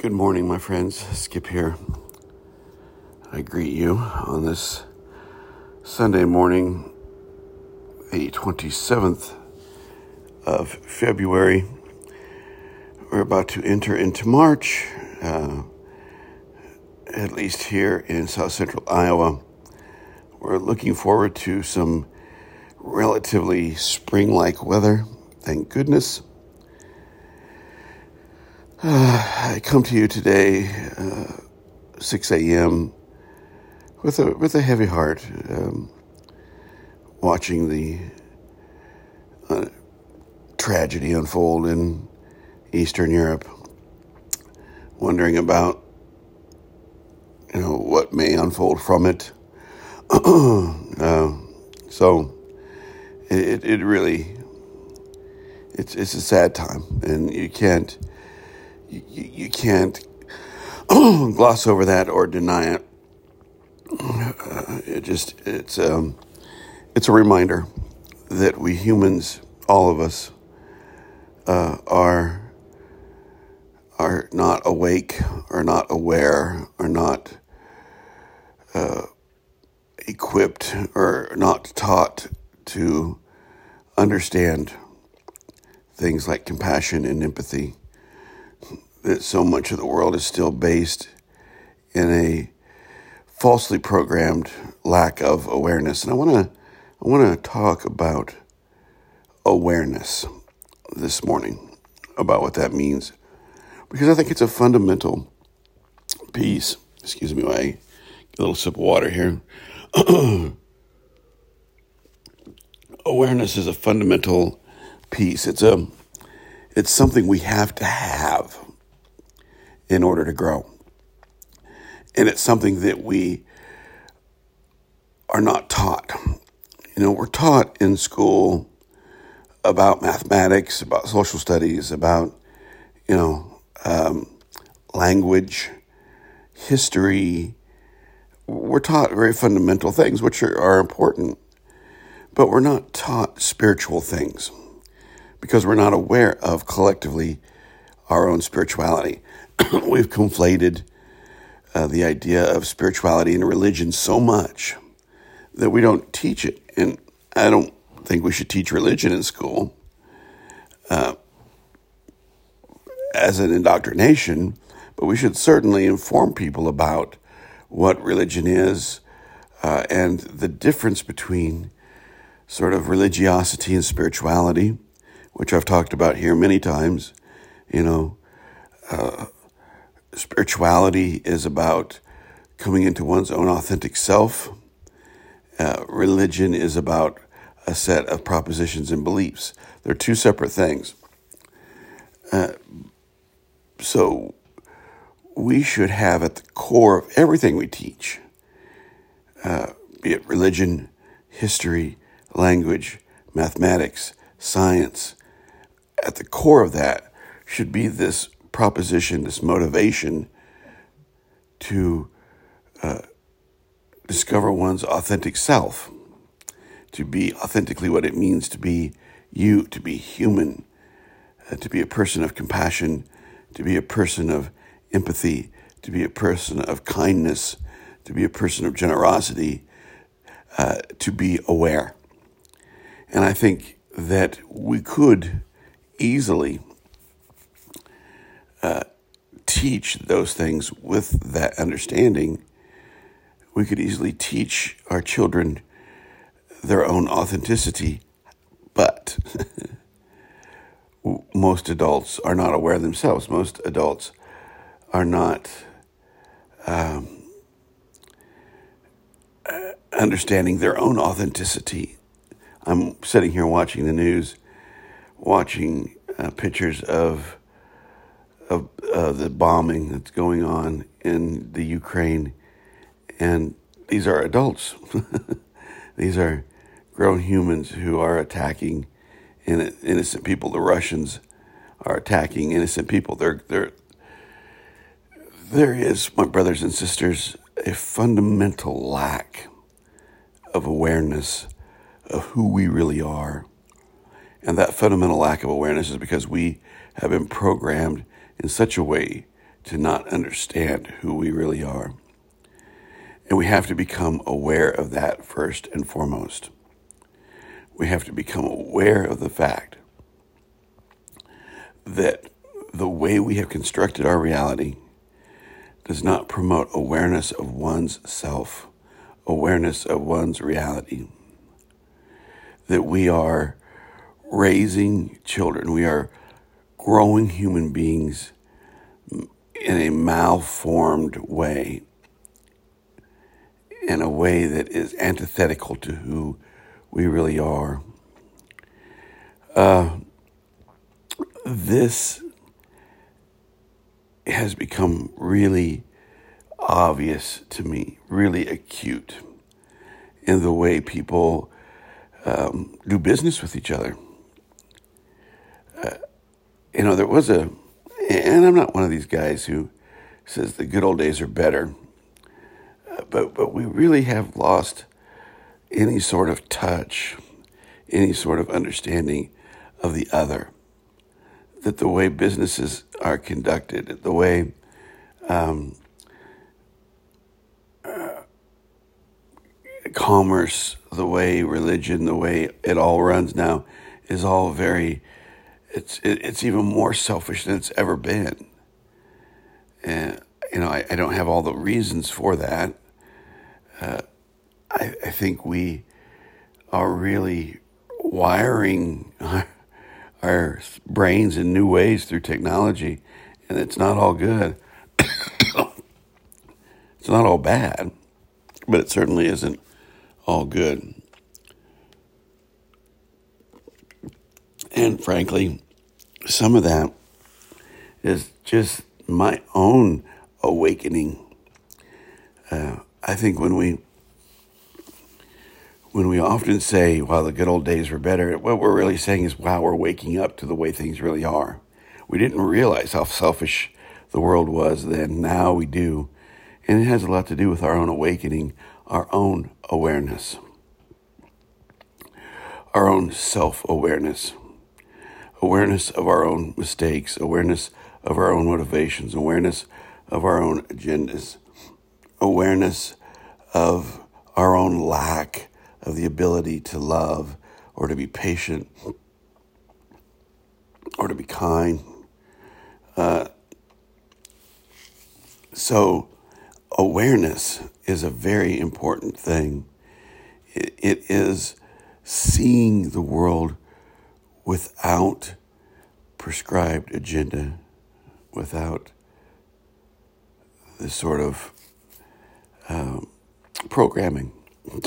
Good morning, my friends. Skip here. I greet you on this Sunday morning, the 27th of February. We're about to enter into March, uh, at least here in south central Iowa. We're looking forward to some relatively spring like weather, thank goodness. Uh, I come to you today, uh, 6 a.m., with a with a heavy heart, um, watching the uh, tragedy unfold in Eastern Europe, wondering about you know what may unfold from it. Uh, so it it really it's it's a sad time, and you can't you, you can't gloss over that or deny it. Uh, it just it's um, it's a reminder that we humans, all of us, uh, are are not awake, are not aware, are not uh, equipped, or not taught to understand things like compassion and empathy that so much of the world is still based in a falsely programmed lack of awareness. And I want to I want to talk about awareness this morning about what that means because I think it's a fundamental piece. Excuse me, get a little sip of water here. awareness is a fundamental piece. It's a it's something we have to have in order to grow. And it's something that we are not taught. You know, we're taught in school about mathematics, about social studies, about, you know, um, language, history. We're taught very fundamental things, which are, are important, but we're not taught spiritual things because we're not aware of collectively our own spirituality. we've conflated uh, the idea of spirituality and religion so much that we don't teach it. And I don't think we should teach religion in school uh, as an indoctrination, but we should certainly inform people about what religion is uh, and the difference between sort of religiosity and spirituality, which I've talked about here many times. You know, uh, spirituality is about coming into one's own authentic self. Uh, religion is about a set of propositions and beliefs. They're two separate things. Uh, so we should have at the core of everything we teach, uh, be it religion, history, language, mathematics, science, at the core of that should be this proposition, this motivation to uh, discover one's authentic self, to be authentically what it means to be you, to be human, uh, to be a person of compassion, to be a person of empathy, to be a person of kindness, to be a person of generosity, uh, to be aware. And I think that we could easily uh, teach those things with that understanding, we could easily teach our children their own authenticity, but most adults are not aware themselves. Most adults are not um, understanding their own authenticity. I'm sitting here watching the news, watching uh, pictures of of uh, the bombing that's going on in the Ukraine, and these are adults. these are grown humans who are attacking innocent people. The Russians are attacking innocent people. There, there, there is, my brothers and sisters, a fundamental lack of awareness of who we really are. And that fundamental lack of awareness is because we have been programmed in such a way to not understand who we really are. And we have to become aware of that first and foremost. We have to become aware of the fact that the way we have constructed our reality does not promote awareness of one's self, awareness of one's reality. That we are raising children, we are growing human beings in a malformed way, in a way that is antithetical to who we really are. Uh, this has become really obvious to me, really acute in the way people um, do business with each other. You know, there was a, and I'm not one of these guys who says the good old days are better, uh, but but we really have lost any sort of touch, any sort of understanding of the other that the way businesses are conducted, the way um, uh, commerce, the way religion, the way it all runs now is all very. It's it, it's even more selfish than it's ever been. And you know, I, I don't have all the reasons for that. Uh, I, I think we are really wiring our brains in new ways through technology, and it's not all good. it's not all bad, but it certainly isn't all good. And frankly, some of that is just my own awakening. Uh, I think when we when we often say, "Well, the good old days were better," what we're really saying is, "Wow, we're waking up to the way things really are." We didn't realize how selfish the world was then. Now we do, and it has a lot to do with our own awakening, our own awareness, our own self-awareness, awareness of our own mistakes, awareness of our own motivations, awareness of our own agendas, awareness of our own lack of the ability to love or to be patient or to be kind. Uh, so, awareness is a very important thing. it, it is seeing the world without prescribed agenda, without this sort of um, programming.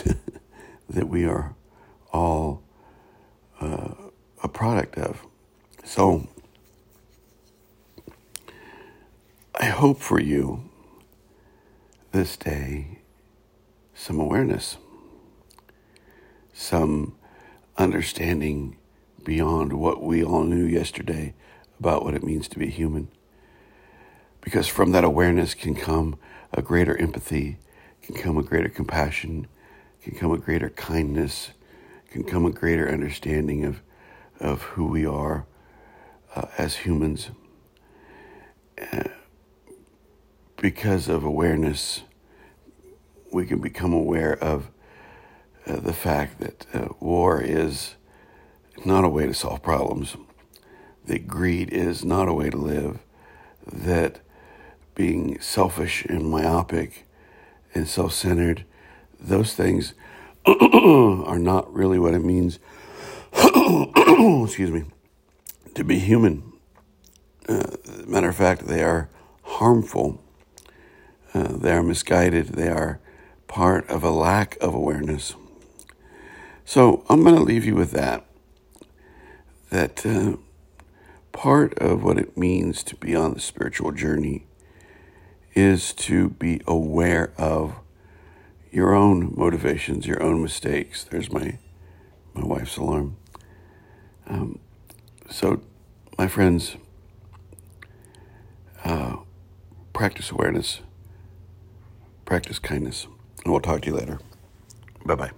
that we are all uh, a product of. So I hope for you this day some awareness, some understanding beyond what we all knew yesterday about what it means to be human. Because from that awareness can come a greater empathy, can come a greater compassion, can come a greater kindness, can come a greater understanding of, of who we are uh, as humans. Because of awareness, we can become aware of uh, the fact that uh, war is not a way to solve problems, that greed is not a way to live, that being selfish and myopic and self centered those things are not really what it means, excuse me, to be human. Uh, matter of fact, they are harmful. Uh, they are misguided. They are part of a lack of awareness. So I'm going to leave you with that. That uh, part of what it means to be on the spiritual journey is to be aware of your own motivations, your own mistakes. There's my my wife's alarm. Um, so, my friends, uh, practice awareness, practice kindness, and we'll talk to you later. Bye bye.